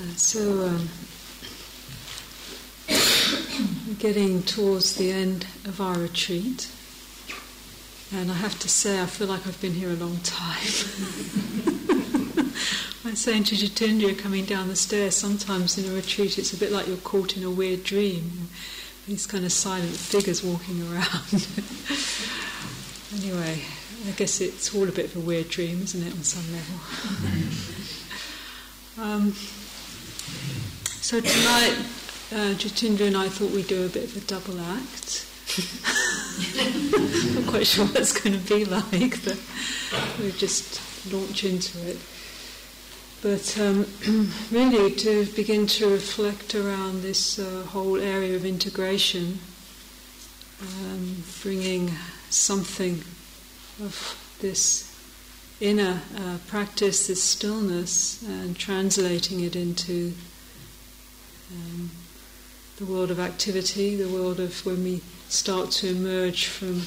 Uh, so, um, getting towards the end of our retreat, and I have to say, I feel like I've been here a long time. I was saying to Jitindriya coming down the stairs, sometimes in a retreat it's a bit like you're caught in a weird dream. These kind of silent figures walking around. anyway, I guess it's all a bit of a weird dream, isn't it, on some level? um, so tonight, uh, Jitindriya and I thought we'd do a bit of a double act. I'm Not quite sure what it's going to be like, but we'll just launch into it. But um, really, to begin to reflect around this uh, whole area of integration, um, bringing something of this inner uh, practice, this stillness, and translating it into um, the world of activity, the world of when we start to emerge from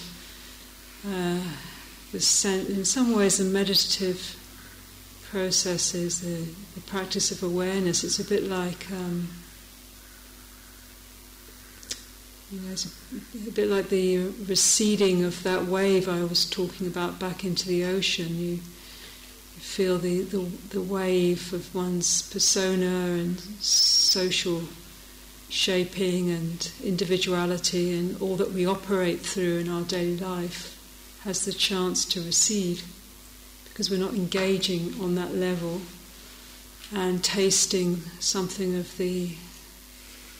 uh, the sen- in some ways the meditative processes, the, the, practice of awareness. It's a bit like um, you know, it's a, bit like the receding of that wave I was talking about back into the ocean. You, you feel the, the, the wave of one's persona and social shaping and individuality and all that we operate through in our daily life has the chance to recede because we're not engaging on that level and tasting something of the,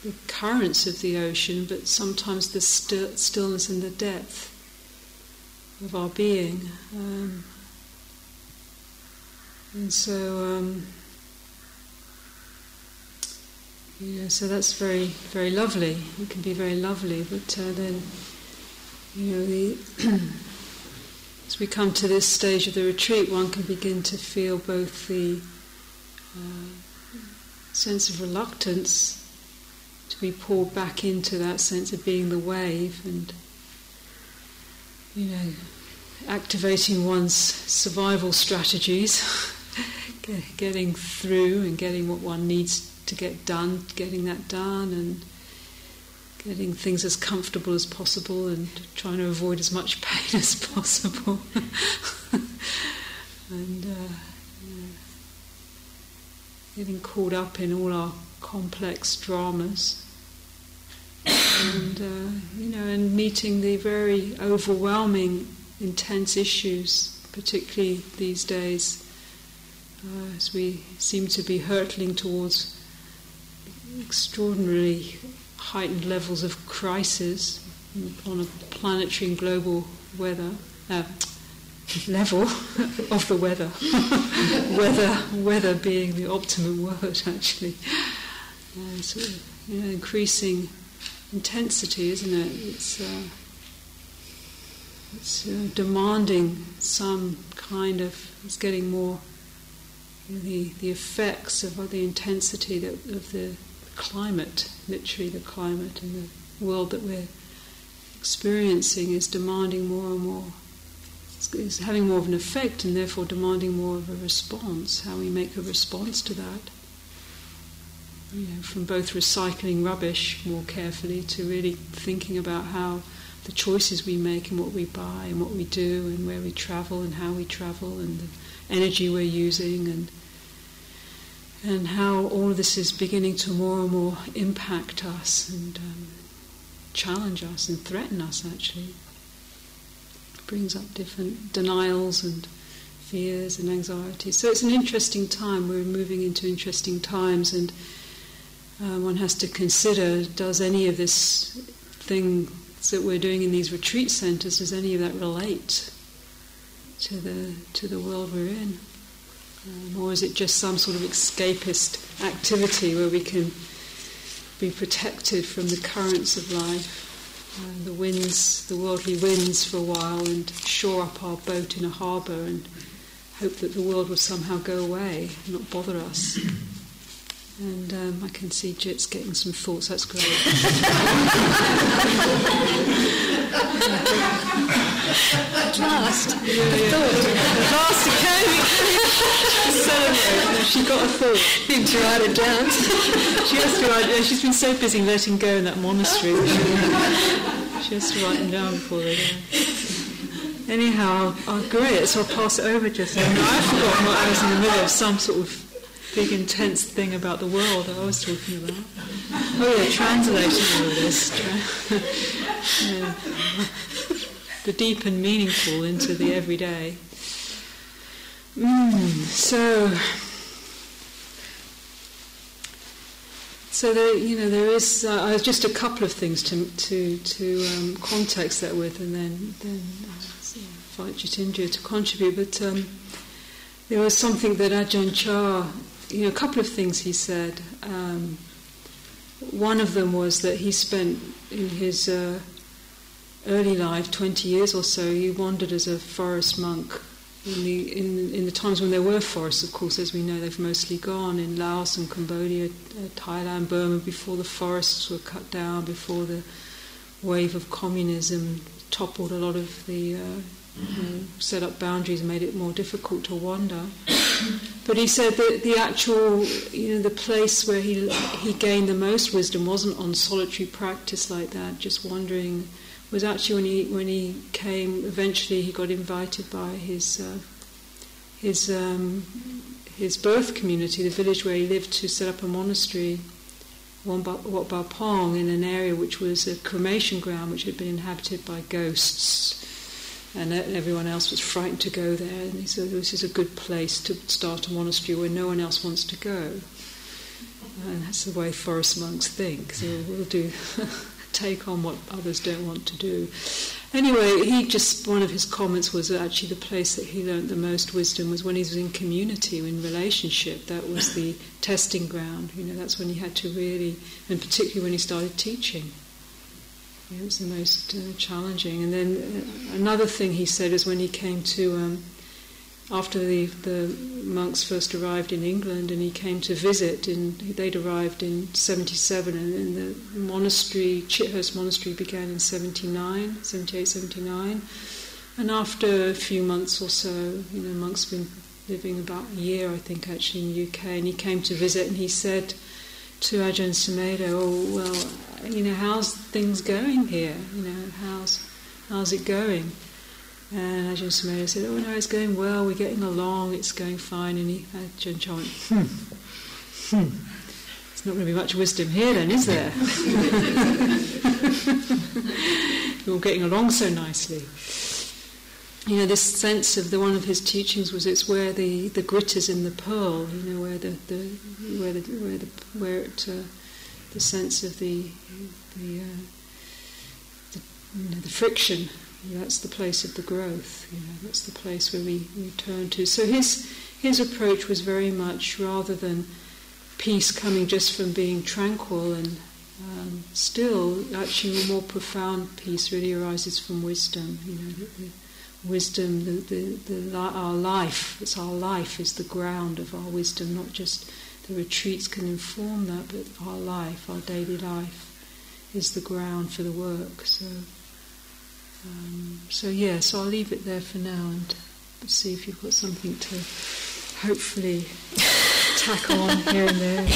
the currents of the ocean, but sometimes the st- stillness and the depth of our being. Um, and so. Um, so that's very, very lovely. It can be very lovely, but uh, then, you know, the as we come to this stage of the retreat, one can begin to feel both the uh, sense of reluctance to be pulled back into that sense of being the wave, and you know, activating one's survival strategies, getting through and getting what one needs to get done, getting that done, and getting things as comfortable as possible, and trying to avoid as much pain as possible. and uh, yeah. getting caught up in all our complex dramas. and uh, you know, and meeting the very overwhelming, intense issues, particularly these days, uh, as we seem to be hurtling towards extraordinarily heightened levels of crisis on a planetary and global weather uh, level of the weather. weather, weather being the optimum word, actually. Uh, you know, increasing intensity, isn't it? It's, uh, it's uh, demanding some kind of. It's getting more. You know, the the effects of the intensity that, of the climate, literally the climate and the world that we're experiencing is demanding more and more, is having more of an effect and therefore demanding more of a response, how we make a response to that. You know, from both recycling rubbish more carefully to really thinking about how the choices we make and what we buy and what we do and where we travel and how we travel and the energy we're using and and how all of this is beginning to more and more impact us and um, challenge us and threaten us actually. It brings up different denials and fears and anxieties. So it's an interesting time. We're moving into interesting times, and uh, one has to consider does any of this thing that we're doing in these retreat centres, does any of that relate to the, to the world we're in? Um, or is it just some sort of escapist activity where we can be protected from the currents of life, uh, the winds, the worldly winds for a while, and shore up our boat in a harbour and hope that the world will somehow go away, and not bother us? And um, I can see Jit's getting some thoughts. That's great. At last, yeah, yeah. At last it came. She got a thought. Need to write it down. she has to write. She's been so busy letting go in that monastery. she has to write them down before they go. Anyhow, agree it, so I'll pass it over just now. I forgot what I was in the middle of some sort of big intense thing about the world that I was talking about. Oh yeah, translating all of this. yeah. The deep and meaningful into the everyday. Mm, so, so there, you know, there is uh, just a couple of things to to to um, context that with, and then then uh, invite Jitindriya to contribute. But um, there was something that Ajahn Chah you know, a couple of things he said. Um, one of them was that he spent in his uh, early life, 20 years or so, he wandered as a forest monk in the, in, in the times when there were forests, of course, as we know, they've mostly gone in Laos and Cambodia, uh, Thailand, Burma, before the forests were cut down, before the wave of communism toppled a lot of the, uh, set up boundaries and made it more difficult to wander. But he said that the actual, you know, the place where he he gained the most wisdom wasn't on solitary practice like that, just wandering. Was actually when he when he came. Eventually, he got invited by his uh, his um, his birth community, the village where he lived, to set up a monastery, Wat Pah Pong, in an area which was a cremation ground, which had been inhabited by ghosts and everyone else was frightened to go there. And he said, This is a good place to start a monastery where no one else wants to go. And that's the way forest monks think. So we'll do take on what others don't want to do. Anyway, he just one of his comments was actually the place that he learned the most wisdom was when he was in community, in relationship. That was the testing ground. You know, that's when he had to really, and particularly when he started teaching. It was the most uh, challenging. And then uh, another thing he said is when he came to, um, after the, the monks first arrived in England and he came to visit, and they'd arrived in 77, and, and the monastery, Chithurst Monastery, began in 79, 78, 79. And after a few months or so, you know, monks been living about a year, I think, actually in the UK, and he came to visit and he said to Ajahn Sumedho, oh, well, you know, how's things going here? You know, how's how's it going? And Ajahn Sumedho said, oh no, it's going well, we're getting along, it's going fine. And he, Ajahn Chah went, hmm, hmm, there's not going to be much wisdom here then, is there? You're all getting along so nicely. You know, this sense of the one of his teachings was it's where the, the grit is in the pearl, you know, where the, the where the where the where it uh, the sense of the the, uh, the, you know, the friction. That's the place of the growth. You know, that's the place where we, we turn to. So his his approach was very much rather than peace coming just from being tranquil and um, still, actually, a more profound peace really arises from wisdom. You know, the, the wisdom, the, the, the, our life. It's our life is the ground of our wisdom, not just the retreats can inform that, but our life, our daily life, is the ground for the work. So, um, so yeah. So I'll leave it there for now and see if you've got something to hopefully tack on here and there,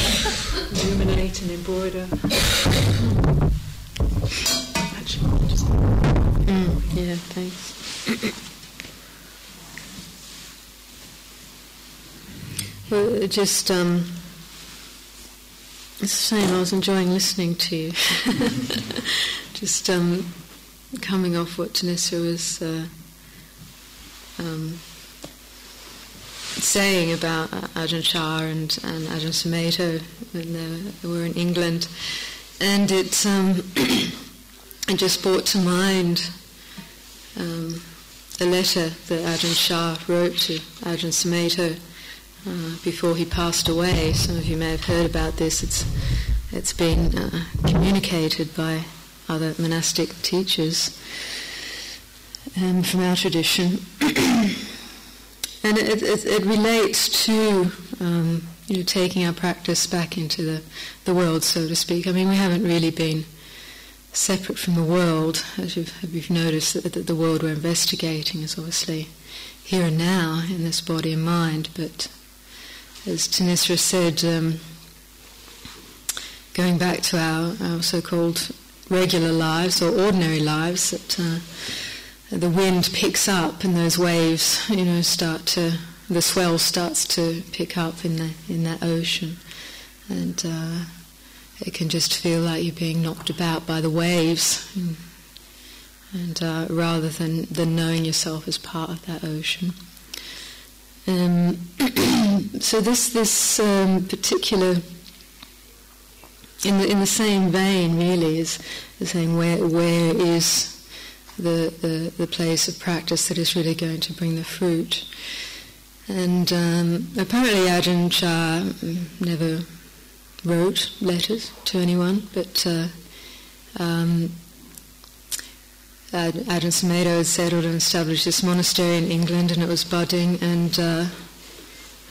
illuminate and embroider. Actually, just mm, yeah, thanks. Well, just um, it's the same. I was enjoying listening to you. just um, coming off what Thanissara was uh, um, saying about uh, Ajahn Chah and, and Ajahn Sumedho when they were in England, and it um, it just brought to mind um, a letter that Ajahn Chah wrote to Ajahn Sumedho uh, before he passed away. Some of you may have heard about this. It's it's been uh, communicated by other monastic teachers um, from our tradition, and it, it, it, relates to um, you know taking our practice back into the, the world, so to speak. I mean, we haven't really been separate from the world, as you've, you've noticed. That the, the world we're investigating is obviously here and now in this body and mind, but as Thanissara said, um, going back to our, our so-called regular lives or ordinary lives, that uh, the wind picks up and those waves, you know, start to, the swell starts to pick up in the in that ocean, and uh, it can just feel like you're being knocked about by the waves, and, uh, rather than than knowing yourself as part of that ocean. Um, so this this um, particular in the in the same vein really is the saying where where is the, the, the place of practice that is really going to bring the fruit. And um, apparently Ajahn Chah never wrote letters to anyone, but uh, um, Ajahn Sumedho had settled and established this monastery in England, and it was budding. And uh,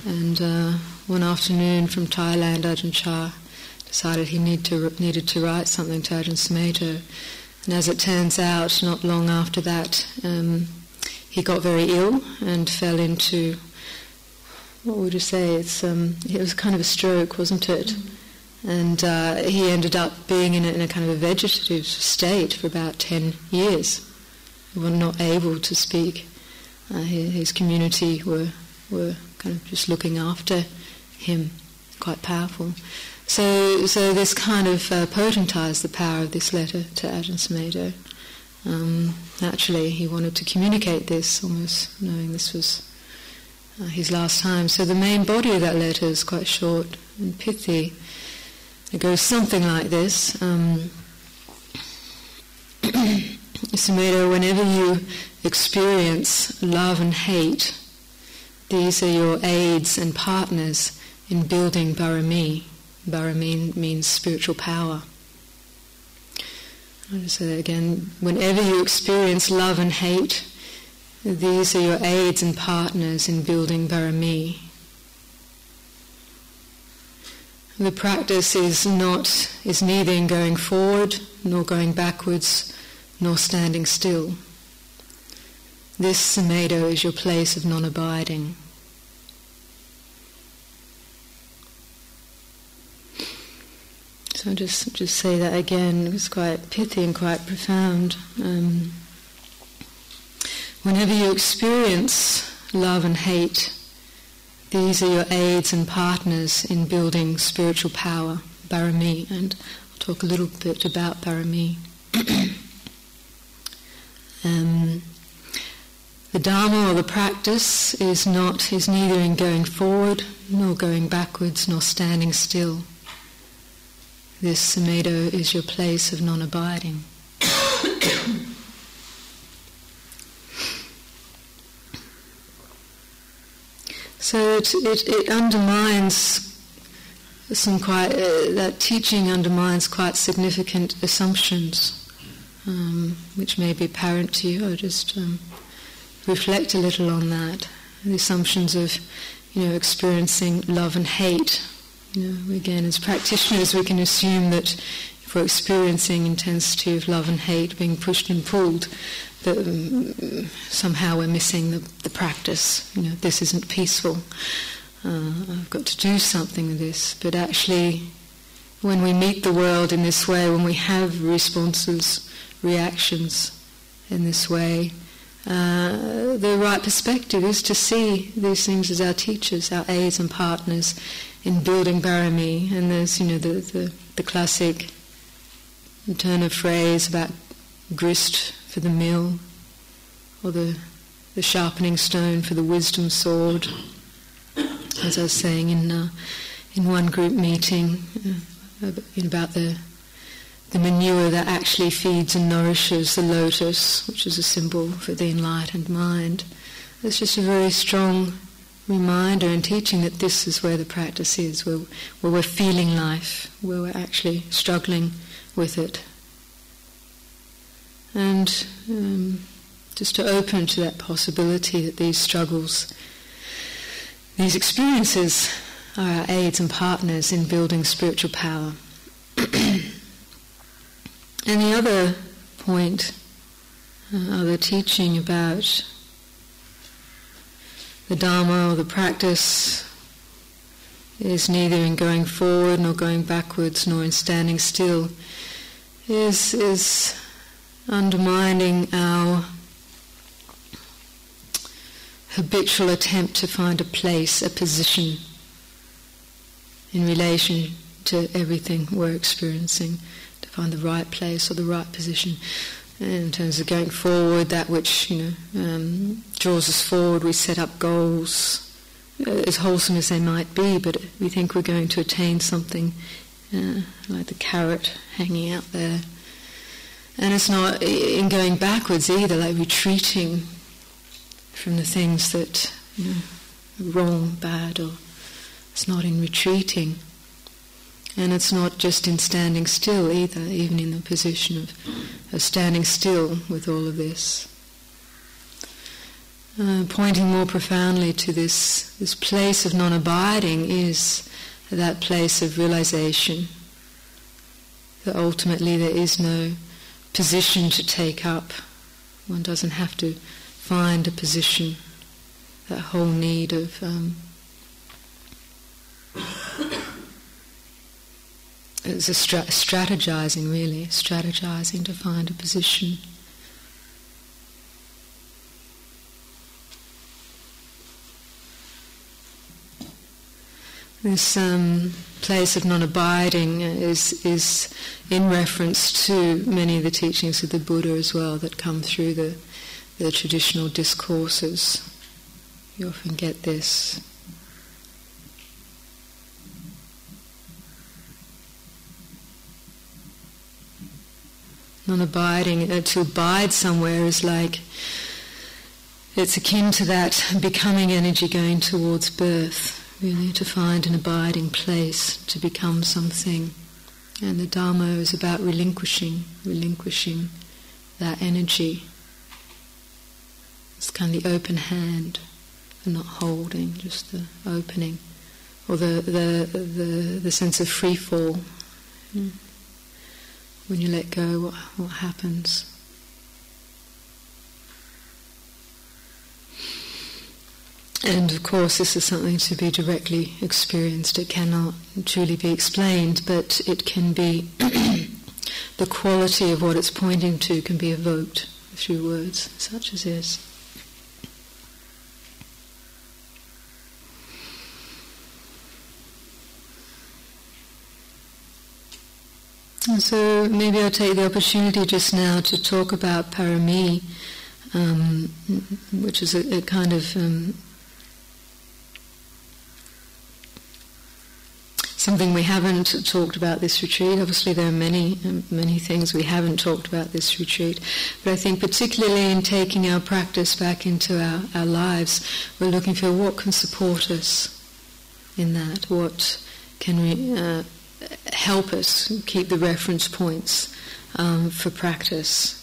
and uh, one afternoon from Thailand, Ajahn Chah decided he need to, needed to write something to Ajahn Sumedho. And as it turns out, not long after that, um, he got very ill and fell into what would you say? It's um, it was kind of a stroke, wasn't it? And uh, he ended up being in a, in a, kind of a vegetative state for about ten years. He was not able to speak. Uh, his community were were kind of just looking after him, quite powerful. So, so this kind of uh, the power of this letter to Ajahn Sumedho. Um, naturally, he wanted to communicate this, almost knowing this was uh, his last time. So the main body of that letter is quite short and pithy. It goes something like this. Um, Sumedho, whenever you experience love and hate, these are your aids and partners in building barami. Barami means spiritual power. I'll just say that again. Whenever you experience love and hate, these are your aids and partners in building barami. The practice is not is neither in going forward nor going backwards nor standing still. This Sumedho is your place of non-abiding. So I'll just just say that again. It's quite pithy and quite profound. Um, whenever you experience love and hate, these are your aids and partners in building spiritual power, barami, and I'll talk a little bit about barami. um, the Dharma or the practice is not is neither in going forward nor going backwards nor standing still. This Sumedho is your place of non-abiding. so it, it, it, undermines some quite, uh, that teaching undermines quite significant assumptions, um, which may be apparent to you. I'll just um, reflect a little on that. The assumptions of, you know, experiencing love and hate again, as practitioners, we can assume that if we're experiencing intensity of love and hate, being pushed and pulled, that um, somehow we're missing the, the practice. You know, this isn't peaceful. Uh, I've got to do something with this. But actually, when we meet the world in this way, when we have responses, reactions in this way, uh, the right perspective is to see these things as our teachers, our aids and partners in building barami, and there's you know the the, the classic turn of phrase about grist for the mill, or the the sharpening stone for the wisdom sword. As I was saying in uh, in one group meeting uh, about the the manure that actually feeds and nourishes the lotus, which is a symbol for the enlightened mind. It's just a very strong reminder and teaching that this is where the practice is, where, where we're feeling life, where we're actually struggling with it. And um, just to open to that possibility that these struggles, these experiences are our aids and partners in building spiritual power. and the other point, uh, other teaching about the Dharma or the practice is neither in going forward nor going backwards nor in standing still, is, is undermining our habitual attempt to find a place, a position in relation to everything we're experiencing, to find the right place or the right position. In terms of going forward, that which you know um, draws us forward, we set up goals, uh, as wholesome as they might be, but we think we're going to attain something, uh, like the carrot hanging out there. And it's not in going backwards either, like retreating from the things that you know, are wrong, bad, or it's not in retreating. And it's not just in standing still either, even in the position of, of standing still with all of this. Uh, pointing more profoundly to this, this place of non abiding is that place of realization that ultimately there is no position to take up. One doesn't have to find a position, that whole need of um, it's a stra- strategizing really, strategizing to find a position. This um, place of non-abiding is is in reference to many of the teachings of the Buddha as well that come through the the traditional discourses. You often get this. Non-abiding, uh, to abide somewhere is like it's akin to that becoming energy going towards birth really to find an abiding place, to become something. And the Dharma is about relinquishing, relinquishing that energy. It's kind of the open hand, and not holding, just the opening, or the the the, the sense of free fall. When you let go, what what happens? And of course, this is something to be directly experienced. It cannot truly be explained, but it can be, the quality of what it's pointing to can be evoked through words such as this. And so maybe I'll take the opportunity just now to talk about parami, um, which is a, a kind of um, something we haven't talked about this retreat. Obviously, there are many, many things we haven't talked about this retreat. But I think, particularly in taking our practice back into our, our lives, we're looking for what can support us in that, what can we, uh, help us keep the reference points um, for practice.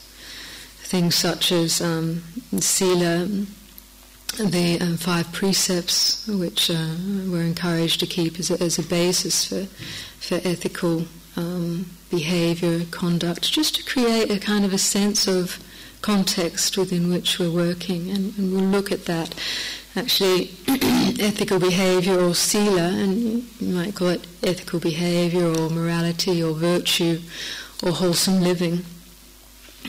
Things such as um, sila the um, five precepts, which uh, we're encouraged to keep as a, as a basis for, for ethical um, behavior, conduct, just to create a kind of a sense of context within which we're working. And, and we'll look at that. Actually, ethical behavior or sila, and you might call it ethical behavior or morality or virtue or wholesome living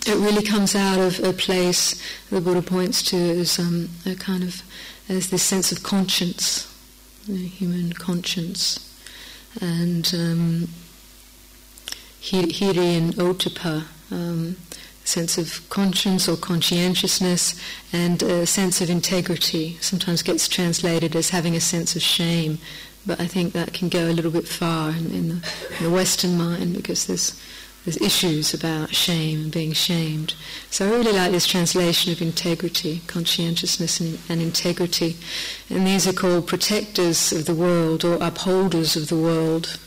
it really comes out of a place the Buddha points to as um, a kind of as this sense of conscience, you know, human conscience, and um, hiri and ottappa, um, sense of conscience or conscientiousness, and a sense of integrity. Sometimes gets translated as having a sense of shame, but I think that can go a little bit far in, in, the, in the Western mind because there's there's issues about shame and being shamed. So I really like this translation of integrity, conscientiousness and, and, integrity. And these are called protectors of the world or upholders of the world,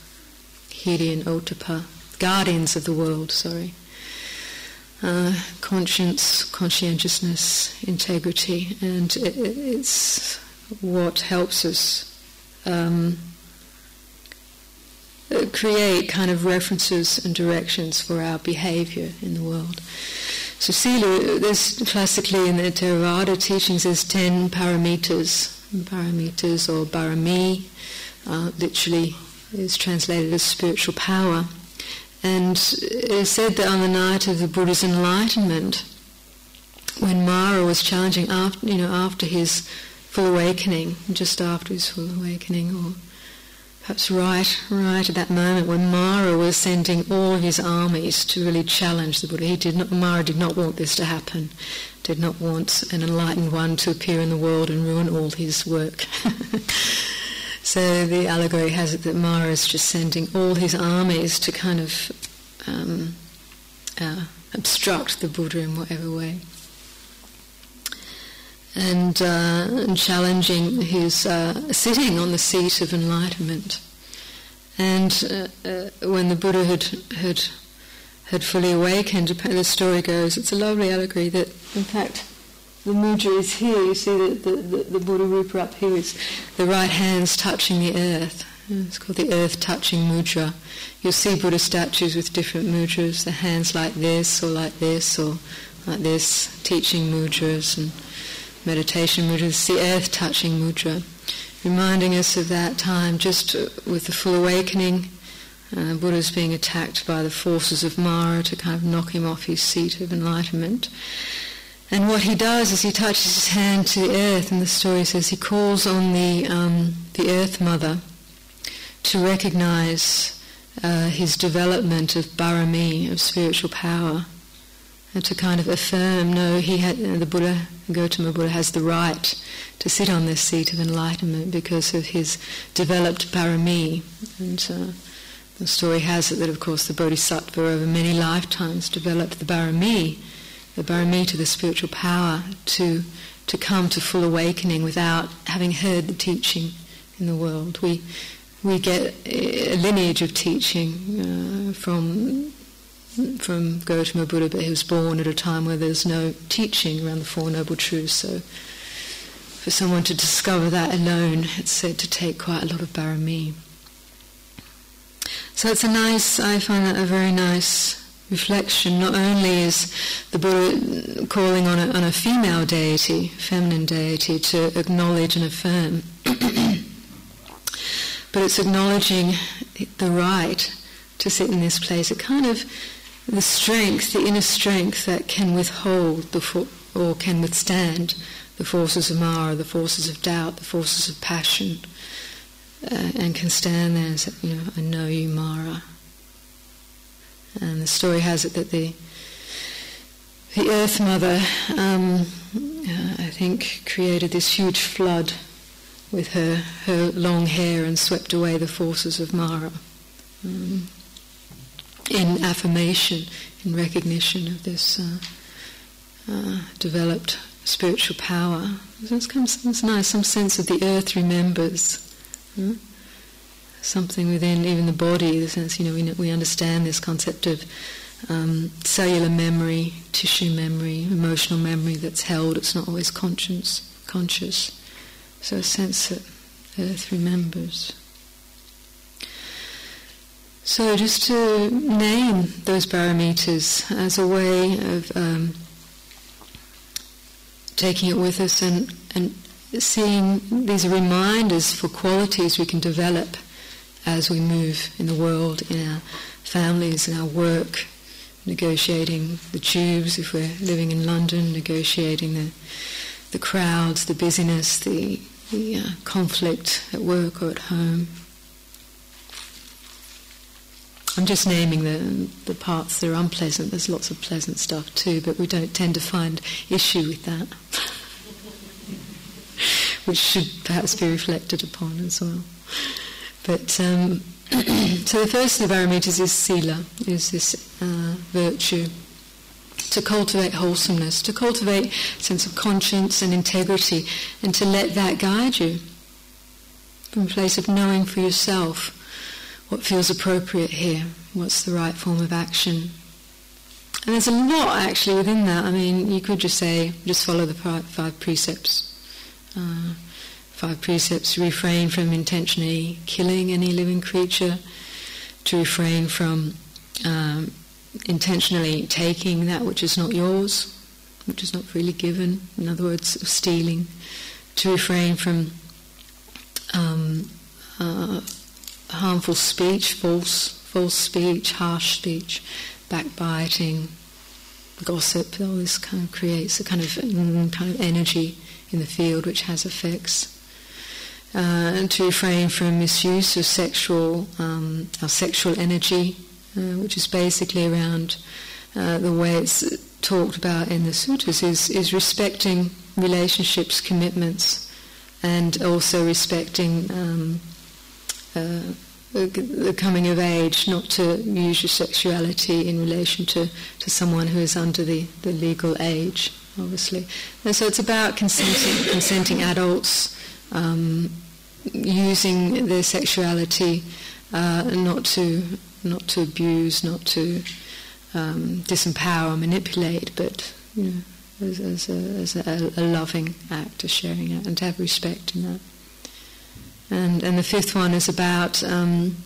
Hiri and Ottappa, guardians of the world, sorry. Uh, conscience, conscientiousness, integrity, and it, it's what helps us um, uh, create kind of references and directions for our behavior in the world. So sila, there's classically in the Theravada teachings, there's ten parameters. paramitas or barami, uh, literally is translated as spiritual power. And it is said that on the night of the Buddha's enlightenment, when Mara was challenging after, you know, after his full awakening, just after his full awakening, or perhaps right, right at that moment when Mara was sending all his armies to really challenge the Buddha. He did not, Mara did not want this to happen, did not want an enlightened one to appear in the world and ruin all his work. so the allegory has it that Mara is just sending all his armies to kind of um, uh, obstruct the Buddha in whatever way and, uh, and challenging his uh, sitting on the seat of enlightenment. And uh, uh, when the Buddha had, had, had fully awakened, the story goes, it's a lovely allegory that, in fact, the mudra is here. You see the, the, the, Buddha Rupa up here is the right hand's touching the earth. It's called the earth touching mudra. You'll see Buddha statues with different mudras, the hands like this or like this or like this, teaching mudras and meditation mudra, it's the earth touching mudra, reminding us of that time just with the full awakening. Uh, Buddha's being attacked by the forces of Mara to kind of knock him off his seat of enlightenment. And what he does is he touches his hand to the earth, and the story says he calls on the, um, the Earth Mother to recognize uh, his development of barami, of spiritual power, and to kind of affirm, no, he had, uh, the Buddha Gautama Buddha has the right to sit on this seat of enlightenment because of his developed parami. And uh, the story has it that, of course, the Bodhisattva over many lifetimes developed the parami, the to the spiritual power to, to come to full awakening without having heard the teaching in the world. We, we get a lineage of teaching uh, from from Gautama Buddha, but he was born at a time where there's no teaching around the Four Noble Truths. So for someone to discover that alone, it's said to take quite a lot of barami. So it's a nice, I find that a very nice reflection. Not only is the Buddha calling on a, on a female deity, feminine deity, to acknowledge and affirm, but it's acknowledging the right to sit in this place. It kind of the strength, the inner strength that can withhold the fo- or can withstand the forces of Mara, the forces of doubt, the forces of passion, uh, and can stand there and say, you know, I know you, Mara. And the story has it that the the Earth Mother, um, uh, I think, created this huge flood with her her long hair and swept away the forces of Mara. Um, in affirmation, in recognition of this uh, uh, developed spiritual power. So It's, kind of, it's nice, some sense of the earth remembers. Hmm? Something within even the body, the sense, you know, we, we understand this concept of um, cellular memory, tissue memory, emotional memory that's held, it's not always conscious. conscious. So a sense that earth remembers. So just to name those paramitas as a way of um, taking it with us and, and seeing these reminders for qualities we can develop as we move in the world, in our families, in our work, negotiating the tubes if we're living in London, negotiating the, the crowds, the busyness, the, the uh, conflict at work or at home. I'm just naming the, the parts that are unpleasant. There's lots of pleasant stuff too, but we don't tend to find issue with that, which should perhaps be reflected upon as well. But um, so the first of the paramitas is sila, is this uh, virtue to cultivate wholesomeness, to cultivate sense of conscience and integrity, and to let that guide you from a place of knowing for yourself what feels appropriate here, what's the right form of action. And there's a lot actually within that. I mean, you could just say, just follow the five, five precepts. Uh, five precepts refrain from intentionally killing any living creature, to refrain from um, intentionally taking that which is not yours, which is not freely given, in other words, stealing, to refrain from um, uh, harmful speech, false, false speech, harsh speech, backbiting, gossip. All this kind of creates a kind of mm, kind of energy in the field which has effects. Uh, to refrain from misuse of sexual, um, our sexual energy, uh, which is basically around uh, the way it's talked about in the sutras, is, is respecting relationships, commitments, and also respecting um, uh, the coming of age, not to use your sexuality in relation to, to someone who is under the, the legal age, obviously. And so it's about consenting, consenting adults um, using their sexuality uh, not to not to abuse, not to um, disempower manipulate, but you know, as, as, a, as a, a, loving act, a sharing act, and to have respect in that. And, and the fifth one is about um,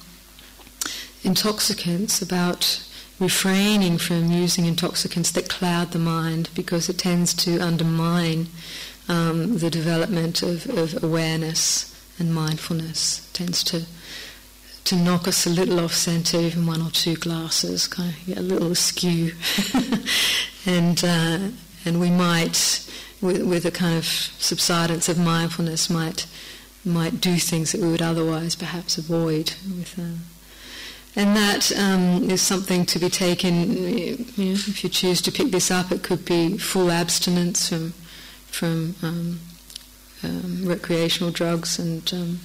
intoxicants, about refraining from using intoxicants that cloud the mind because it tends to undermine um, the development of, of awareness and mindfulness. Tends to to knock us a little off centre, even one or two glasses, kind of a little askew, and uh, and we might, with, with a kind of subsidence of mindfulness, might might do things that we would otherwise perhaps avoid. With, uh, and that um, is something to be taken. You know, if you choose to pick this up, it could be full abstinence from from um, um, recreational drugs and um,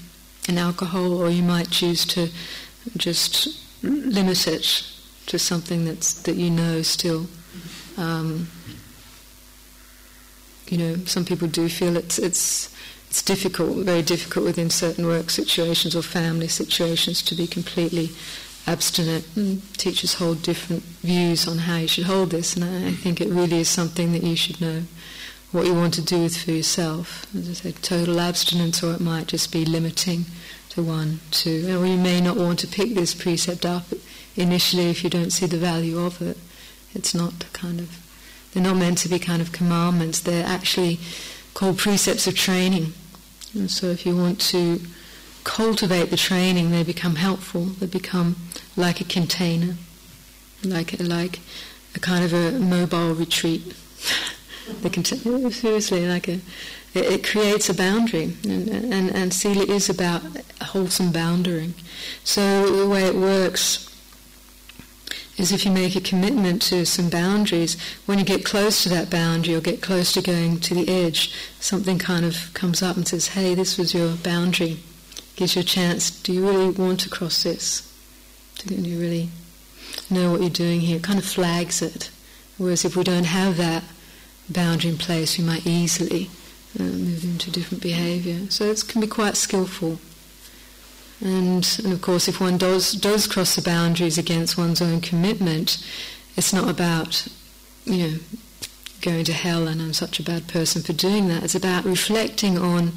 and alcohol, or you might choose to just limit it to something that's that you know still. Um, you know, some people do feel it's it's it's difficult, very difficult within certain work situations or family situations to be completely abstinent. And teachers hold different views on how you should hold this, and I, I think it really is something that you should know what you want to do with for yourself. As I said, total abstinence, or it might just be limiting to one, two. Or you may not want to pick this precept up initially if you don't see the value of it. It's not kind of, they're not meant to be kind of commandments, they're actually called precepts of training. And so if you want to cultivate the training, they become helpful, they become like a container, like, like a kind of a mobile retreat. they can oh, seriously like a it, it, creates a boundary and, and, and Sila is about wholesome boundary. So the way it works is if you make a commitment to some boundaries when you get close to that boundary or get close to going to the edge something kind of comes up and says hey this was your boundary. Gives you a chance. Do you really want to cross this? Do you really know what you're doing here? It kind of flags it. Whereas if we don't have that boundary in place, we might easily uh, move into different behaviour. So it can be quite skillful. And, and of course, if one does, does cross the boundaries against one's own commitment, it's not about, you know, going to hell and I'm such a bad person for doing that. It's about reflecting on,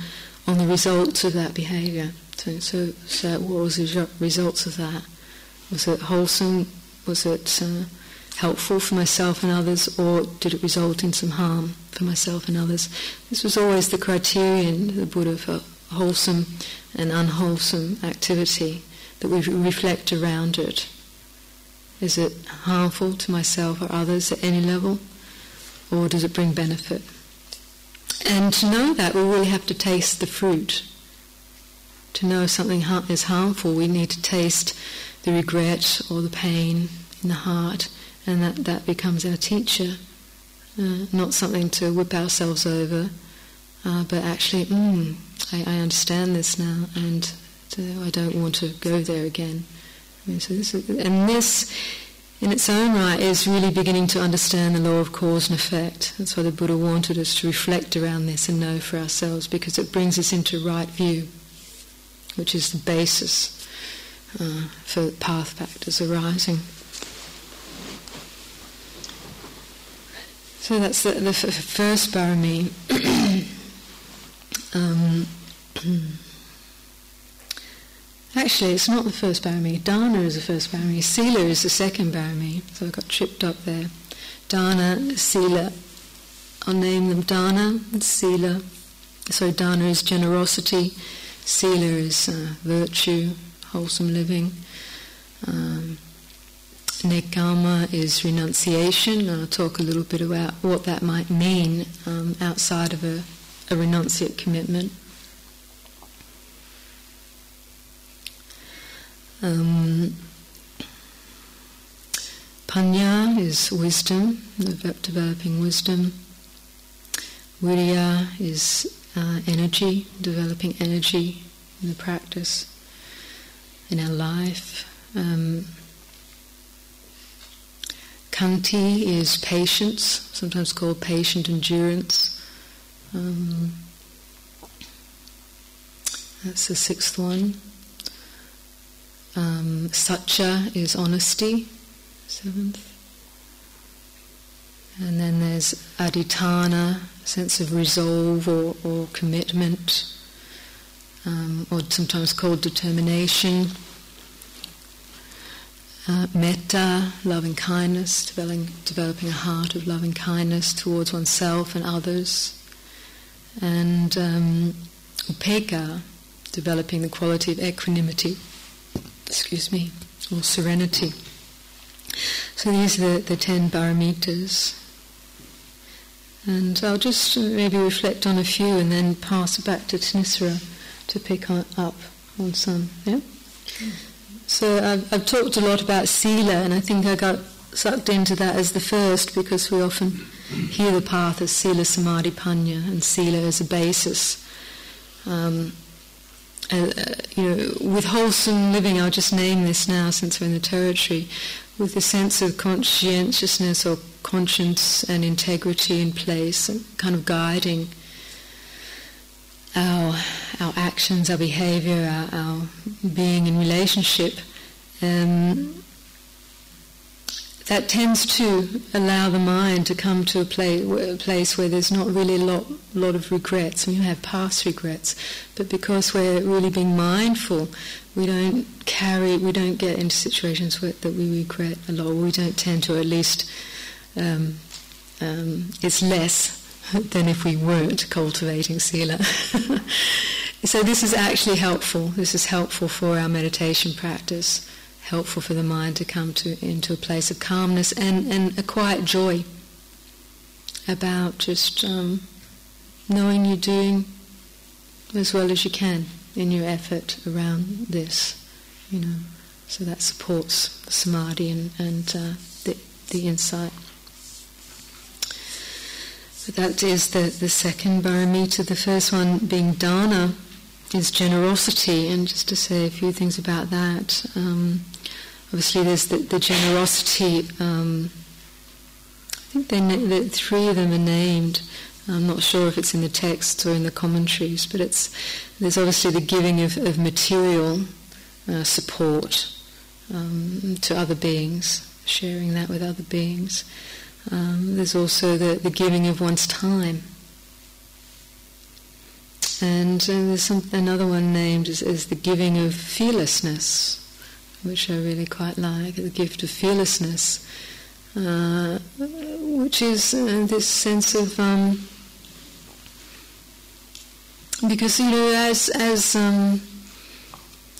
on the results of that behaviour. So, so, so what was the results of that? Was it wholesome? Was it uh, helpful for myself and others, or did it result in some harm for myself and others? This was always the criterion, the Buddha, for wholesome and unwholesome activity, that we reflect around it. Is it harmful to myself or others at any level, or does it bring benefit? And to know that, we really have to taste the fruit. To know if something is harmful, we need to taste the regret or the pain in the heart and that, that becomes our teacher, uh, not something to whip ourselves over, uh, but actually, mm, I, I, understand this now, and uh, I don't want to go there again. I mean, so this is, and this, in its own right, is really beginning to understand the law of cause and effect. That's why the Buddha wanted us to reflect around this and know for ourselves, because it brings us into right view, which is the basis uh, for path factors arising. So that's the, the first barami. um, actually, it's not the first barami. Dana is the first barami. Sila is the second barami. So I got tripped up there. Dana, Sila. I'll name them Dana and Sila. So Dana is generosity. Sila is uh, virtue, wholesome living. Um, Nekkhamma is renunciation. I'll talk a little bit about what that might mean um, outside of a, a renunciate commitment. Um, Panya is wisdom, developing wisdom. Virya is uh, energy, developing energy in the practice, in our life. Um, Khanti is patience, sometimes called patient endurance. Um, that's the sixth one. Um, satya is honesty, seventh. And then there's adhitthana, sense of resolve or, or commitment, um, or sometimes called determination. Uh, metta, loving kindness, developing, developing a heart of loving kindness towards oneself and others. And um, upekkha, developing the quality of equanimity, excuse me, or serenity. So these are the, the ten paramitas. And I'll just maybe reflect on a few and then pass back to Thanissara to pick on, up on some. Yeah? So I've, I've talked a lot about Sila, and I think I got sucked into that as the first because we often hear the path as Sila, Samadhi, Panya, and Sila as a basis. Um, uh, you know, with wholesome living, I'll just name this now since we're in the territory, with a sense of conscientiousness or conscience and integrity in place, and kind of guiding our our actions, our behavior, our, our being in relationship, um, that tends to allow the mind to come to a, play, a place where there's not really a lot, lot of regrets. We have past regrets, but because we're really being mindful, we don't carry, we don't get into situations where, that we regret a lot. We don't tend to, at least, um, um, it's less than if we weren't cultivating sila. so this is actually helpful. This is helpful for our meditation practice, helpful for the mind to come to into a place of calmness and, and a quiet joy about just um, knowing you're doing as well as you can in your effort around this, you know. So that supports samadhi and, and uh, the, the insight. That is the, the second paramita. The first one being dana is generosity. And just to say a few things about that, um, obviously there's the, the generosity. Um, I think they, the three of them are named. I'm not sure if it's in the texts or in the commentaries, but it's there's obviously the giving of, of material uh, support um, to other beings, sharing that with other beings. Um, there's also the, the giving of one's time. And uh, there's some, another one named as, as the giving of fearlessness, which I really quite like, the gift of fearlessness, uh, which is uh, this sense of um, because you know as as um,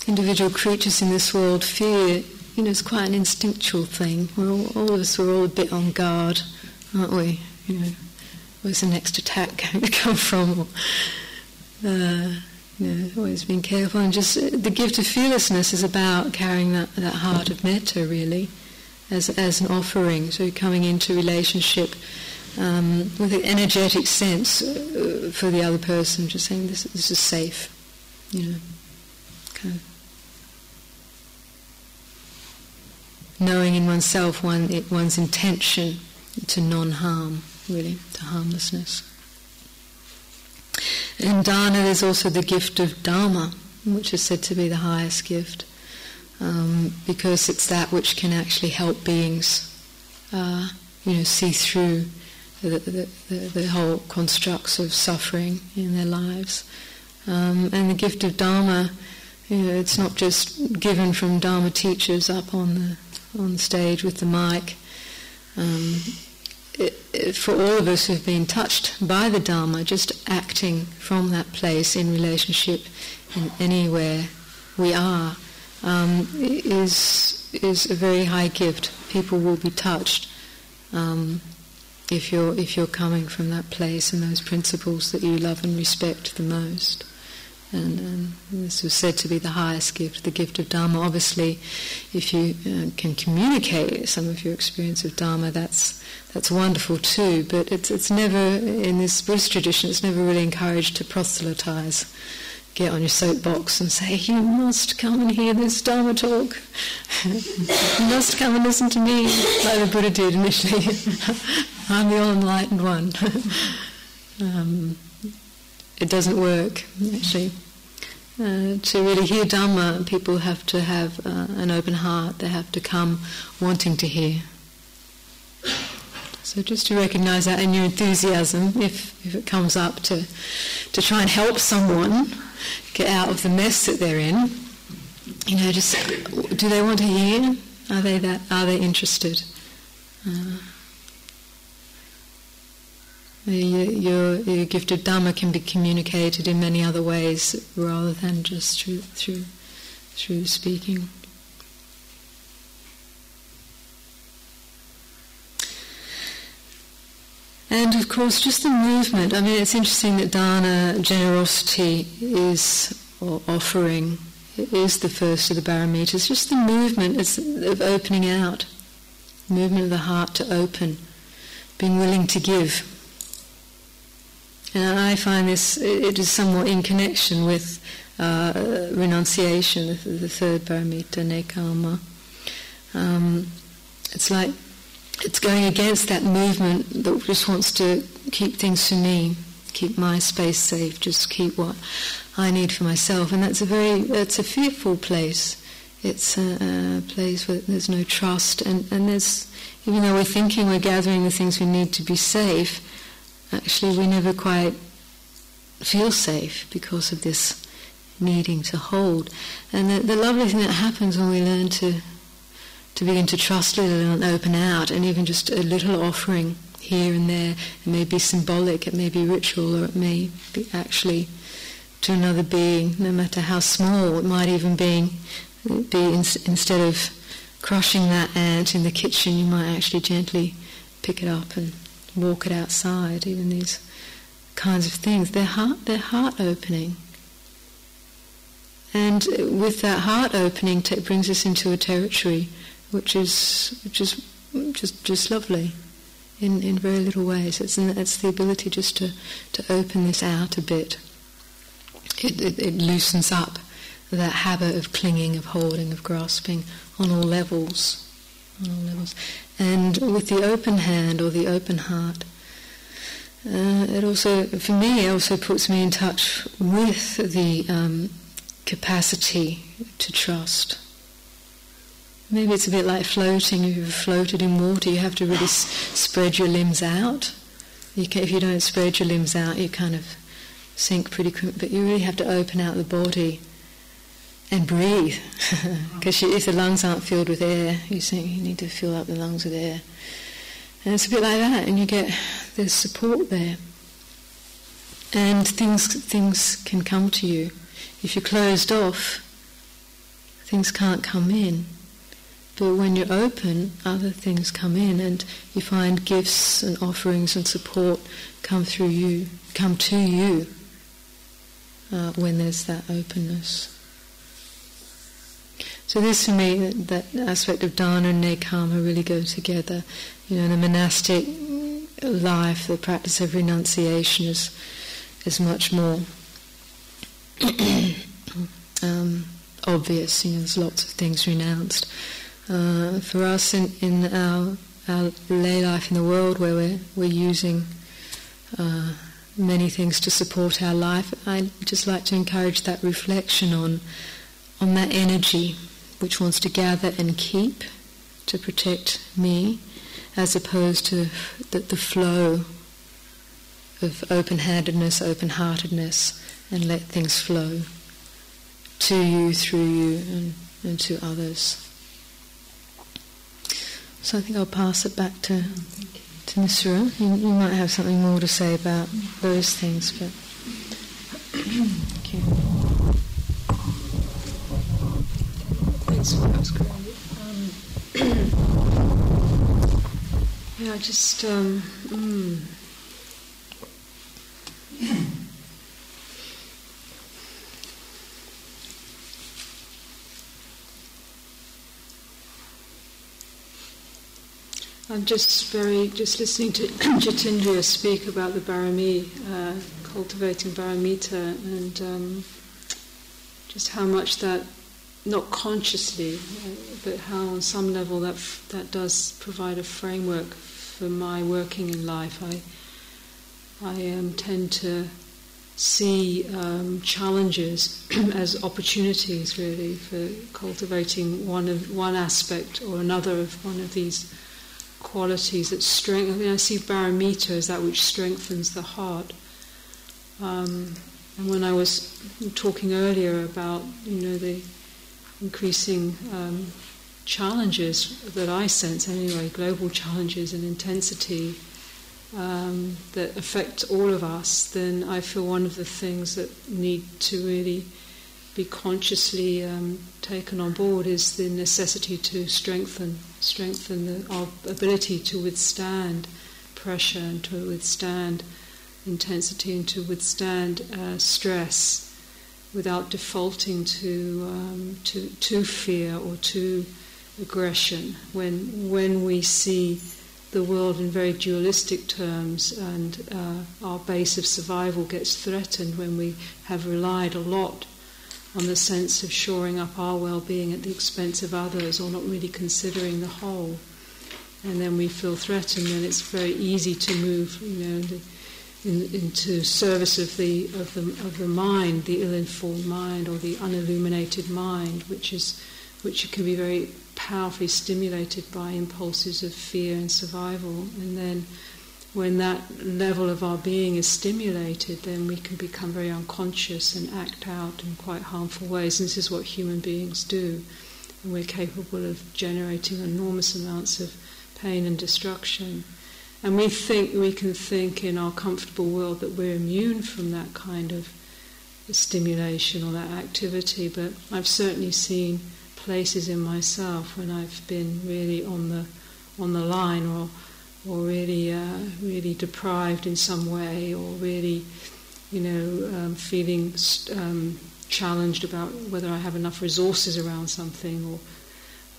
individual creatures in this world, fear you know, it's quite an instinctual thing. We're all, all of us are all a bit on guard, aren't we? You know, where's the next attack going to come from? Uh, you know, always being careful and just uh, the gift of fearlessness is about carrying that, that heart of metta really as, as an offering. So coming into relationship um, with an energetic sense uh, for the other person, just saying this, this is safe, you know, kind of knowing in oneself one, it, one's intention to non-harm, really, to harmlessness. In dana, there's also the gift of dharma, which is said to be the highest gift, um, because it's that which can actually help beings, uh, you know, see through the, the, the, the, whole constructs of suffering in their lives. Um, and the gift of dharma, you know, it's not just given from dharma teachers up on the on stage with the mic. Um, for all of us who've been touched by the Dharma, just acting from that place in relationship in anywhere we are um, is is a very high gift. People will be touched um, if you're if you're coming from that place and those principles that you love and respect the most. And, and, this was said to be the highest gift, the gift of Dharma. Obviously, if you uh, can communicate some of your experience of Dharma, that's that's wonderful too. But it's it's never in this Buddhist tradition. It's never really encouraged to proselytize. Get on your soapbox and say, "You must come and hear this Dharma talk. you must come and listen to me," like the Buddha did initially. I'm the all-enlightened one. um, it doesn't work actually. Uh, to really hear Dhamma, people have to have uh, an open heart. They have to come wanting to hear. So just to recognise that in your enthusiasm, if, if it comes up to, to try and help someone get out of the mess that they're in, you know, just do they want to hear? Are they that? Are they interested? Uh, your, your gift of Dhamma can be communicated in many other ways rather than just through, through, through speaking. And of course, just the movement. I mean, it's interesting that dana, generosity, is or offering, is the first of the paramitas. Just the movement of opening out, movement of the heart to open, being willing to give. And I find this, it is somewhat in connection with uh, renunciation, the, the, third paramita, nekkhamma. Um, it's like it's going against that movement that just wants to keep things for me, keep my space safe, just keep what I need for myself. And that's a very, it's a fearful place. It's a, a place where there's no trust, and, and there's, even though we're thinking we're gathering the things we need to be safe, actually we never quite feel safe because of this needing to hold. And the, the lovely thing that happens when we learn to to begin to trust a little and open out, and even just a little offering here and there, it may be symbolic, it may be ritual, or it may be actually to another being, no matter how small. It might even be, be in, instead of crushing that ant in the kitchen, you might actually gently pick it up and walk it outside, even these kinds of things. They're heart, they're heart opening. And with that heart opening, it brings us into a territory which is which is just just lovely, in, in very little ways. It's it's the ability just to, to open this out a bit. It, it, it loosens up that habit of clinging, of holding, of grasping on all levels, on all levels. And with the open hand or the open heart, uh, it also, for me, it also puts me in touch with the um, capacity to trust. Maybe it's a bit like floating. If you've floated in water, you have to really s- spread your limbs out. You can, if you don't spread your limbs out, you kind of sink pretty quick. But you really have to open out the body and breathe. Because if the lungs aren't filled with air, you think you need to fill up the lungs with air. And it's a bit like that, and you get there's support there. And things things can come to you. If you're closed off, things can't come in. But when you're open, other things come in, and you find gifts and offerings and support come through you, come to you uh, when there's that openness. So this for me, that, aspect of dana and nekkhamma really go together. You know, in a monastic life, the practice of renunciation is is much more um, obvious. You know, there's lots of things renounced. Uh, for us in, in our, our lay life in the world where we're, we're using uh, many things to support our life, I'd just like to encourage that reflection on, on that energy which wants to gather and keep to protect me, as opposed to the, the flow of open-handedness, open-heartedness, and let things flow to you, through you, and, and to others. So I think I'll pass it back to mm, to Thanissara, you, you might have something more to say about those things, but. Thank you. Um, yeah, just. Um, mm. I'm just very just listening to Jitindriya speak about the Parami, uh, cultivating Paramita, and um, just how much that, not consciously, uh, but how on some level that that does provide a framework for my working in life. I I um, tend to see um, challenges as opportunities, really, for cultivating one of one aspect or another of one of these qualities that strengthen. I, mean, I see paramita as that which strengthens the heart. Um, and when I was talking earlier about, you know, the increasing um, challenges that I sense anyway, global challenges and intensity um, that affect all of us, then I feel one of the things that need to really be consciously um, taken on board is the necessity to strengthen, strengthen the, our ability to withstand pressure and to withstand intensity and to withstand uh, stress without defaulting to, um, to, to fear or to aggression. When, when we see the world in very dualistic terms and uh, our base of survival gets threatened when we have relied a lot on the sense of shoring up our well being at the expense of others or not really considering the whole. And then we feel threatened, and it's very easy to move, you know, in, into service of the, of, the, of the mind, the ill informed mind or the unilluminated mind, which, is, which can be very powerfully stimulated by impulses of fear and survival. And then when that level of our being is stimulated, then we can become very unconscious and act out in quite harmful ways. And this is what human beings do. And we're capable of generating enormous amounts of pain and destruction. And we think we can think in our comfortable world that we're immune from that kind of stimulation or that activity, but I've certainly seen places in myself when I've been really on the on the line or or really, uh, really deprived in some way, or really, you know, um, feeling um, challenged about whether I have enough resources around something, or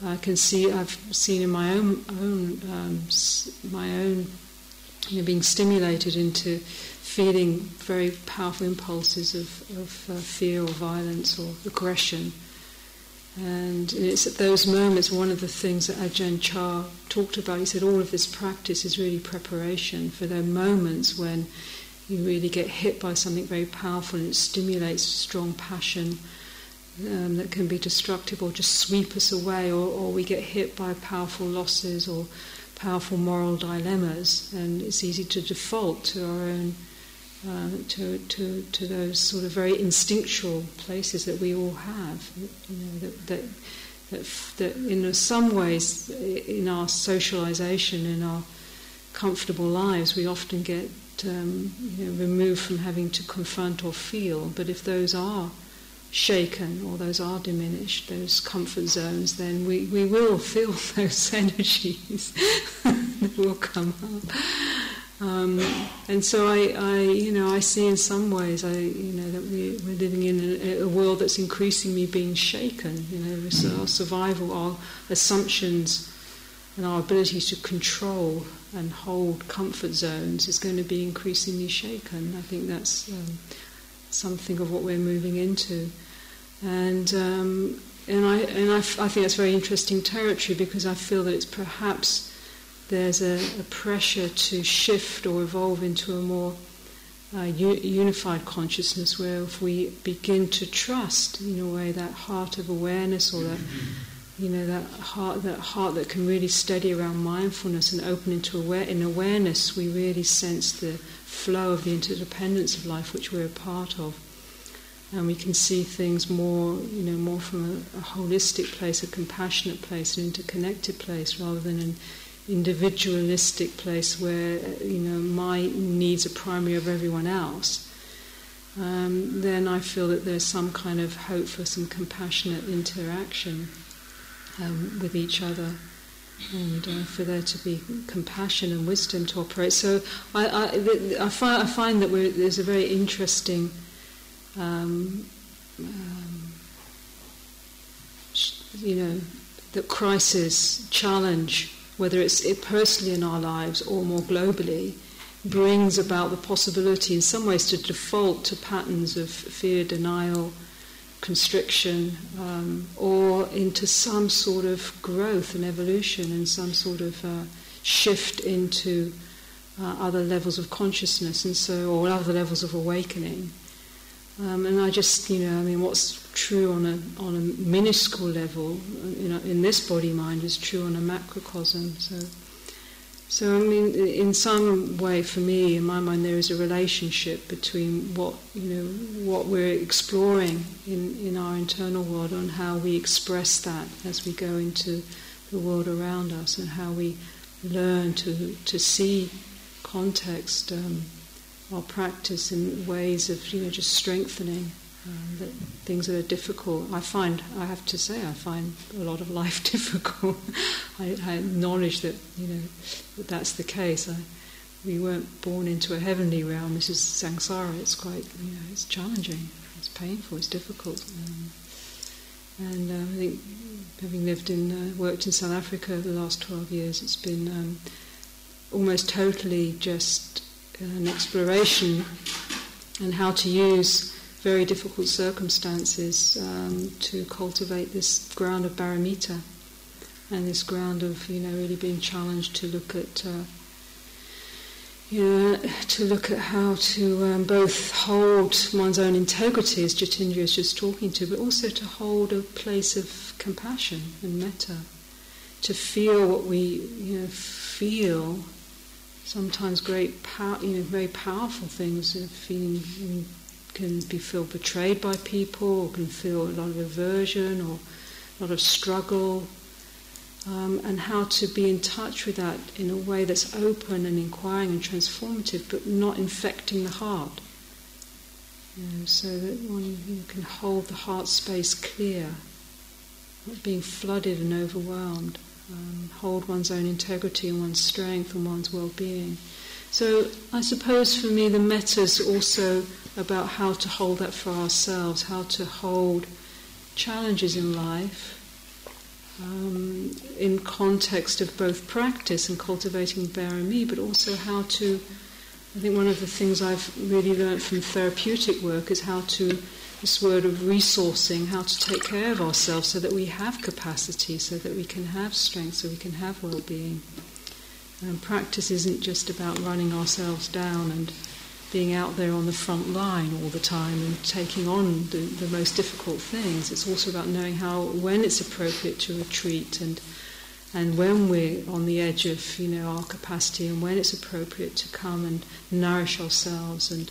I can see I've seen in my own own um, my own you know, being stimulated into feeling very powerful impulses of, of uh, fear or violence or aggression. And it's at those moments, one of the things that Ajahn Chah talked about, he said all of this practice is really preparation for the moments when you really get hit by something very powerful and it stimulates strong passion um, that can be destructive or just sweep us away, or, or we get hit by powerful losses or powerful moral dilemmas, and it's easy to default to our own uh, to, to, to those sort of very instinctual places that we all have. You know, that, that, that, that in some ways, in our socialization, in our comfortable lives, we often get um, you know, removed from having to confront or feel. But if those are shaken or those are diminished, those comfort zones, then we, we will feel those energies that will come up. Um, and so I, I, you know, I see in some ways, I, you know, that we, we're living in a, a world that's increasingly being shaken. You know, our survival, our assumptions, and our ability to control and hold comfort zones is going to be increasingly shaken. I think that's um, something of what we're moving into, and um, and I and I, f- I think that's very interesting territory because I feel that it's perhaps there's a, a, pressure to shift or evolve into a more uh, u- unified consciousness where if we begin to trust in a way that heart of awareness or that you know that heart that heart that can really steady around mindfulness and open into aware in awareness we really sense the flow of the interdependence of life which we're a part of. And we can see things more you know more from a, a holistic place a compassionate place an interconnected place rather than an individualistic place where you know my needs are primary of everyone else, um, then I feel that there's some kind of hope for some compassionate interaction um, with each other and uh, for there to be compassion and wisdom to operate. So I, I, I, find, I find, that there's a very interesting um, um, you know, that crisis, challenge, whether it's it personally in our lives or more globally, brings about the possibility in some ways to default to patterns of fear, denial, constriction, um, or into some sort of growth and evolution and some sort of uh, shift into uh, other levels of consciousness and so, or other levels of awakening. Um, and I just, you know, I mean, what's true on a on a minuscule level, you know, in this body mind is true on a macrocosm. So, so I mean, in some way, for me, in my mind, there is a relationship between what you know, what we're exploring in in our internal world, and how we express that as we go into the world around us, and how we learn to to see context. Um, our practice in ways of you know just strengthening um, that things that are difficult. I find I have to say I find a lot of life difficult. I, I, acknowledge that you know that that's the case. I, we weren't born into a heavenly realm. This is samsara. It's quite you know it's challenging. It's painful. It's difficult. Um, and uh, I think having lived in uh, worked in South Africa the last twelve years, it's been um, almost totally just an exploration and how to use very difficult circumstances um, to cultivate this ground of paramita and this ground of you know really being challenged to look at uh, you know, to look at how to um, both hold one's own integrity, as Jitindriya is just talking to, but also to hold a place of compassion and metta, to feel what we you know, feel. Sometimes great, power, you know, very powerful things of feeling can be feel betrayed by people, or can feel a lot of aversion or a lot of struggle, um, and how to be in touch with that in a way that's open and inquiring and transformative, but not infecting the heart. You know, so that one can hold the heart space clear, not being flooded and overwhelmed um, hold one's own integrity and one's strength and one's well-being. So I suppose for me the metta is also about how to hold that for ourselves, how to hold challenges in life um, in context of both practice and cultivating parami, but also how to. I think one of the things I've really learned from therapeutic work is how to this word of resourcing, how to take care of ourselves so that we have capacity, so that we can have strength, so we can have well being. Um, practice isn't just about running ourselves down and being out there on the front line all the time and taking on the, the most difficult things. It's also about knowing how, when it's appropriate to retreat and and when we're on the edge of you know our capacity and when it's appropriate to come and nourish ourselves and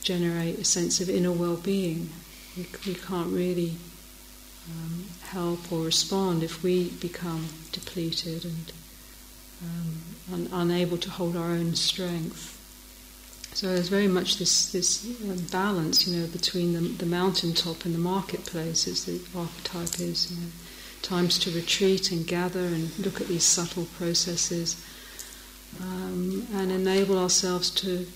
generate a sense of inner well-being. We, we can't really um, help or respond if we become depleted and um, un- unable to hold our own strength. So there's very much this this uh, balance, you know, between the, the mountaintop and the marketplace, as the archetype is. You know, times to retreat and gather and look at these subtle processes, um, and enable ourselves to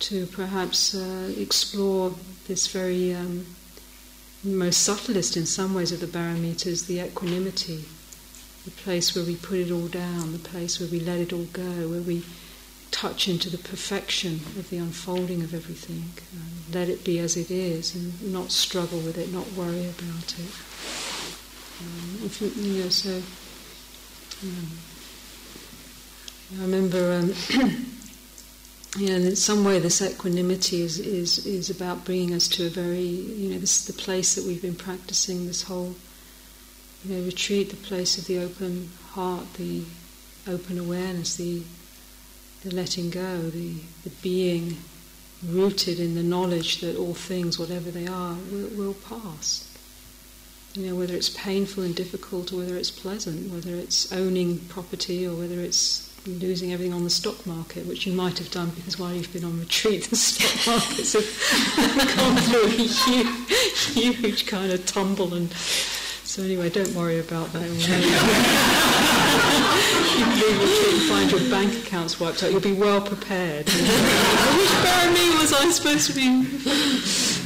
to perhaps uh, explore this very um, most subtlest in some ways of the paramitas, the equanimity, the place where we put it all down, the place where we let it all go, where we touch into the perfection of the unfolding of everything, let it be as it is, and not struggle with it, not worry about it. Um, if you, you know, so um, I remember. Um, you know, in some way, this equanimity is, is, is about bringing us to a very, you know, this is the place that we've been practicing this whole, you know, retreat, the place of the open heart, the open awareness, the, the letting go, the, the being rooted in the knowledge that all things, whatever they are, will, will pass. You know, whether it's painful and difficult or whether it's pleasant, whether it's owning property or whether it's losing everything on the stock market, which you might have done because while you've been on retreat, the stock markets have gone through a huge, huge kind of tumble. And so anyway, don't worry about that. you and find your bank accounts wiped out. You'll be well prepared. Which me was I supposed to be?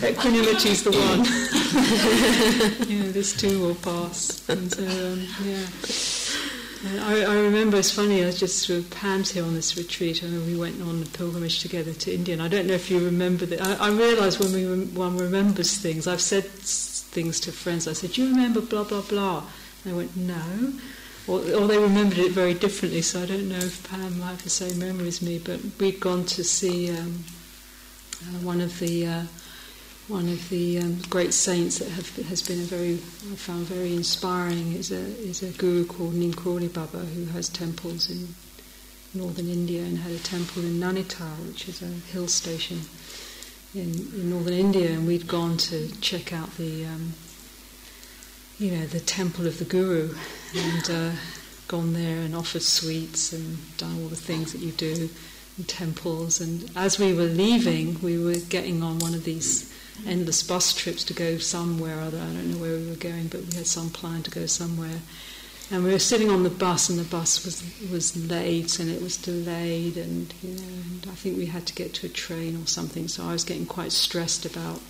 Equanimity's the one. yeah, this too will pass. And um, yeah. I, I, remember it's funny. I was just with Pam's here on this retreat, and we went on a pilgrimage together to India. And I don't know if you remember that. I, I realise when we one remembers things. I've said things to friends. I said, "Do you remember blah blah blah?" And they went, "No," or, or they remembered it very differently. So I don't know if Pam might have the same memory as me. But we'd gone to see um, uh, one of the. Uh, one of the um, great saints that have, has been a very, I found very inspiring is a, is a guru called Neem Baba who has temples in northern India and had a temple in Nainital, which is a hill station in, in northern India. And we'd gone to check out the, um, you know, the temple of the guru and uh, gone there and offered sweets and done all the things that you do in temples. And as we were leaving, we were getting on one of these endless bus trips to go somewhere or other. I don't know where we were going, but we had some plan to go somewhere. And we were sitting on the bus, and the bus was was late, and it was delayed, and you know, and I think we had to get to a train or something. So I was getting quite stressed about,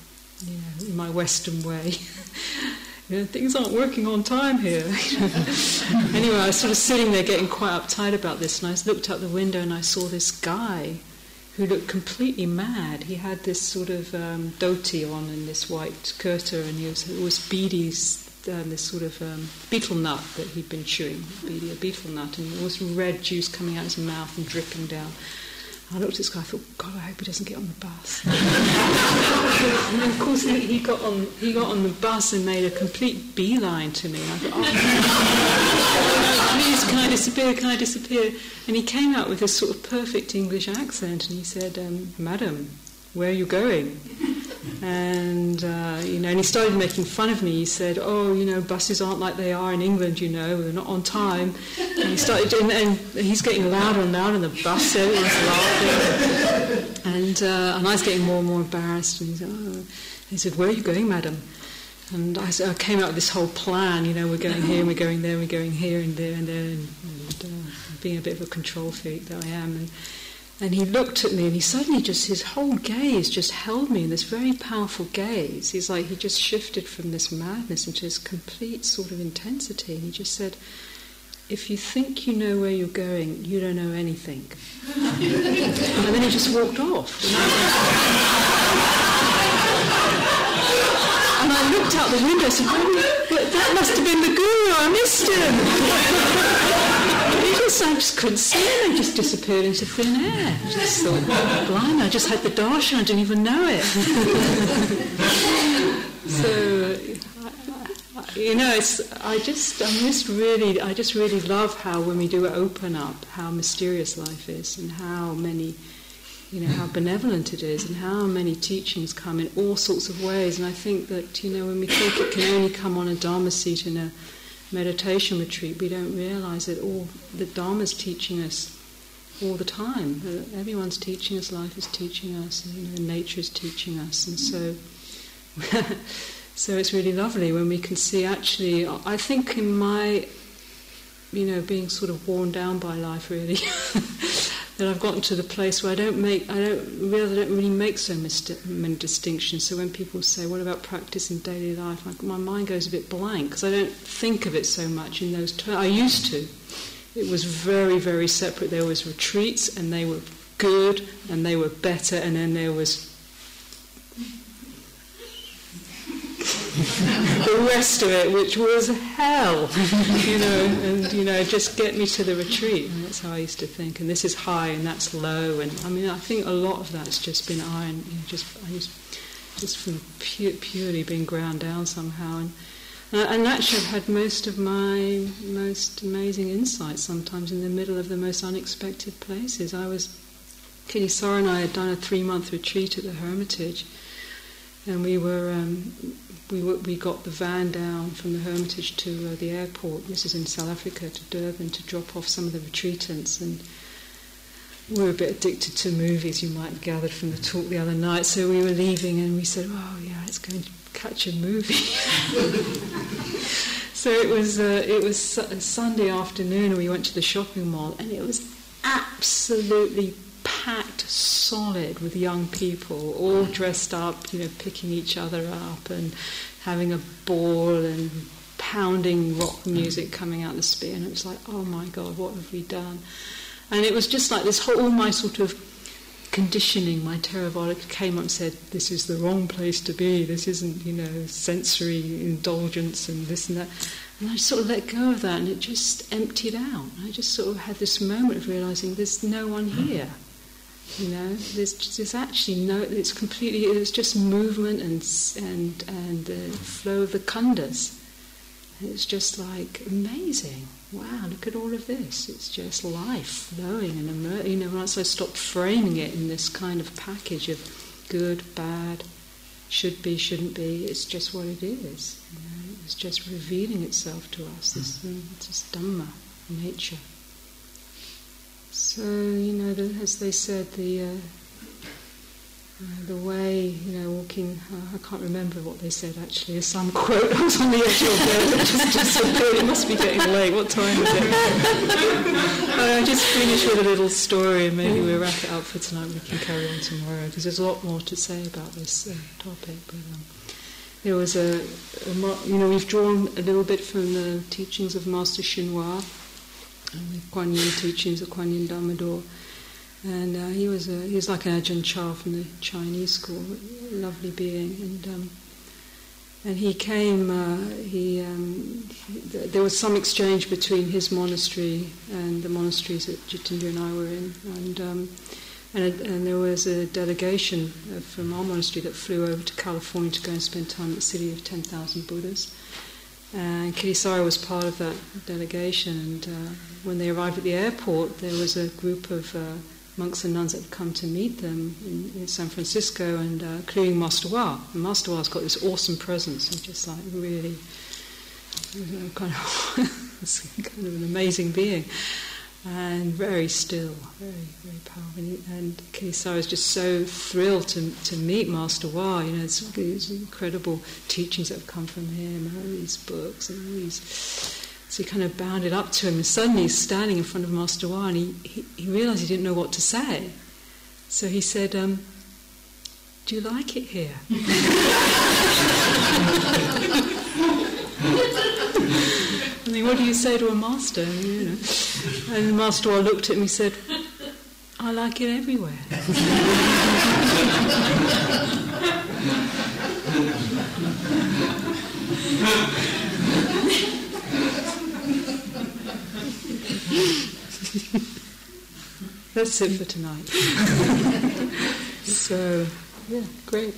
you know, my Western way. you know, things aren't working on time here. anyway, I was sort of sitting there getting quite uptight about this, and I looked out the window and I saw this guy who looked completely mad. He had this sort of um, dhoti on and this white kurta, and he was, was beedies, um, this sort of um, betel nut that he'd been chewing, a betel nut, and there was red juice coming out of his mouth and dripping down. I looked at this guy. I thought, God, I hope he doesn't get on the bus. and then, of course, he, he, got on. He got on the bus and made a complete beeline to me. And I thought, oh, please, can I disappear? Can I disappear? And he came out with this sort of perfect English accent, and he said, um, "Madam, where are you going?" And uh, you know, and he started making fun of me. He said, "Oh, you know, buses aren't like they are in England. You know, they're not on time." And he started, and, and he's getting louder and louder, and the bus everyone's laughing. And uh, and I was getting more and more embarrassed. And he said, oh. he said, "Where are you going, madam?" And I, said, I, came out with this whole plan. You know, we're going here, and we're going there, and we're going here and there and there, and, and uh, being a bit of a control freak that I am. And, and he looked at me and he suddenly just, his whole gaze just held me in this very powerful gaze. He's like, he just shifted from this madness into this complete sort of intensity. And he just said, if you think you know where you're going, you don't know anything. and then he just walked off. And I looked out the window and said, oh, that must have been the guru, I missed him. Just, I just couldn't see him, he just disappeared into thin air. I just thought, blind, I just had the darshan, I didn't even know it. so, you know, it's, I just, I just really, I just really love how when we do open up, how mysterious life is and how many you know, how benevolent it is and how many teachings come in all sorts of ways. And I think that, you know, when we think it can only come on a Dharma seat in a meditation retreat, we don't realize that all the Dharma's teaching us all the time. Uh, everyone's teaching us, life is teaching us, you know, nature is teaching us. And so, so it's really lovely when we can see actually, I think in my, you know, being sort of worn down by life really. that I've gotten to the place where I don't make, I don't realize I don't really make so many distinctions. So when people say, "What about practice in daily life?" my mind goes a bit blank because I don't think of it so much in those terms. I used to. It was very, very separate. There was retreats, and they were good, and they were better, and then there was the rest of it, which was hell, you know, and you know, just get me to the retreat. And that's how I used to think. And this is high, and that's low. And I mean, I think a lot of that's just been iron, you know, just I used, just from pure, purely being ground down somehow. And uh, and actually, I've had most of my most amazing insights sometimes in the middle of the most unexpected places. I was, Kittisaro and I had done a three month retreat at the Hermitage and we were um, we were, we got the van down from the Hermitage to uh, the airport. This is in South Africa to Durban to drop off some of the retreatants and. We were a bit addicted to movies, you might have gathered from the talk the other night. So we were leaving and we said, Oh, yeah, it's going to catch a movie. so it was, uh, it was Sunday afternoon and we went to the shopping mall and it was absolutely packed solid with young people, all dressed up, you know, picking each other up and having a ball and pounding rock music coming out the spear. And it was like, oh my God, what have we done? And it was just like this whole, all my sort of conditioning, my Theravada came up and said, this is the wrong place to be, this isn't, you know, sensory indulgence and this and that. And I sort of let go of that and it just emptied out. I just sort of had this moment of realizing there's no one here. You know, there's, there's actually no, it's completely, it's just movement and, and, and the flow of the khandhas. it's just like amazing. Wow, look at all of this. It's just life flowing and, emer- you know, once I stopped framing it in this kind of package of good, bad, should be, shouldn't be, it's just what it is. You know? It's just revealing itself to us, this, this Dhamma, nature. So you know, the, as they said, the uh, uh, the way you know walking. Uh, I can't remember what they said actually. Some quote. Was on the edge of your bed. It just disappeared. It must be getting late. What time is it? I just finish with a little story, and maybe we'll wrap it up for tonight. We can carry on tomorrow because there's a lot more to say about this uh, topic. But um, there was a, a, you know, we've drawn a little bit from the teachings of Master the Kuan Yin teachings of Kuan Yin Dhammador. And uh, he was a, he was like an Ajahn Chah from the Chinese school, lovely being. And um, and he came. Uh, he, um, he, there was some exchange between his monastery and the monasteries that Jitindriya and I were in, and. Um, and, and, there was a delegation from our monastery that flew over to California to go and spend time at the city of 10,000 Buddhas. And Kittisaro was part of that delegation. And uh, when they arrived at the airport, there was a group of uh, monks and nuns that had come to meet them in, in San Francisco, and uh, including Master Hua. And Master Hua's got this awesome presence, and just like really, you know, kind of, kind of an amazing being and very still, very, very powerful. And, and is just so thrilled to, to meet Master Hua. You know, it's these incredible teachings that have come from him, and all these books and all these. So he kind of bounded up to him, and suddenly he's standing in front of Master Hua, and he, he, he realized he didn't know what to say. So he said, um, Do you like it here? What do you say to a master? You know? And the master looked at me and said, I like it everywhere. That's it for tonight. so, yeah, great.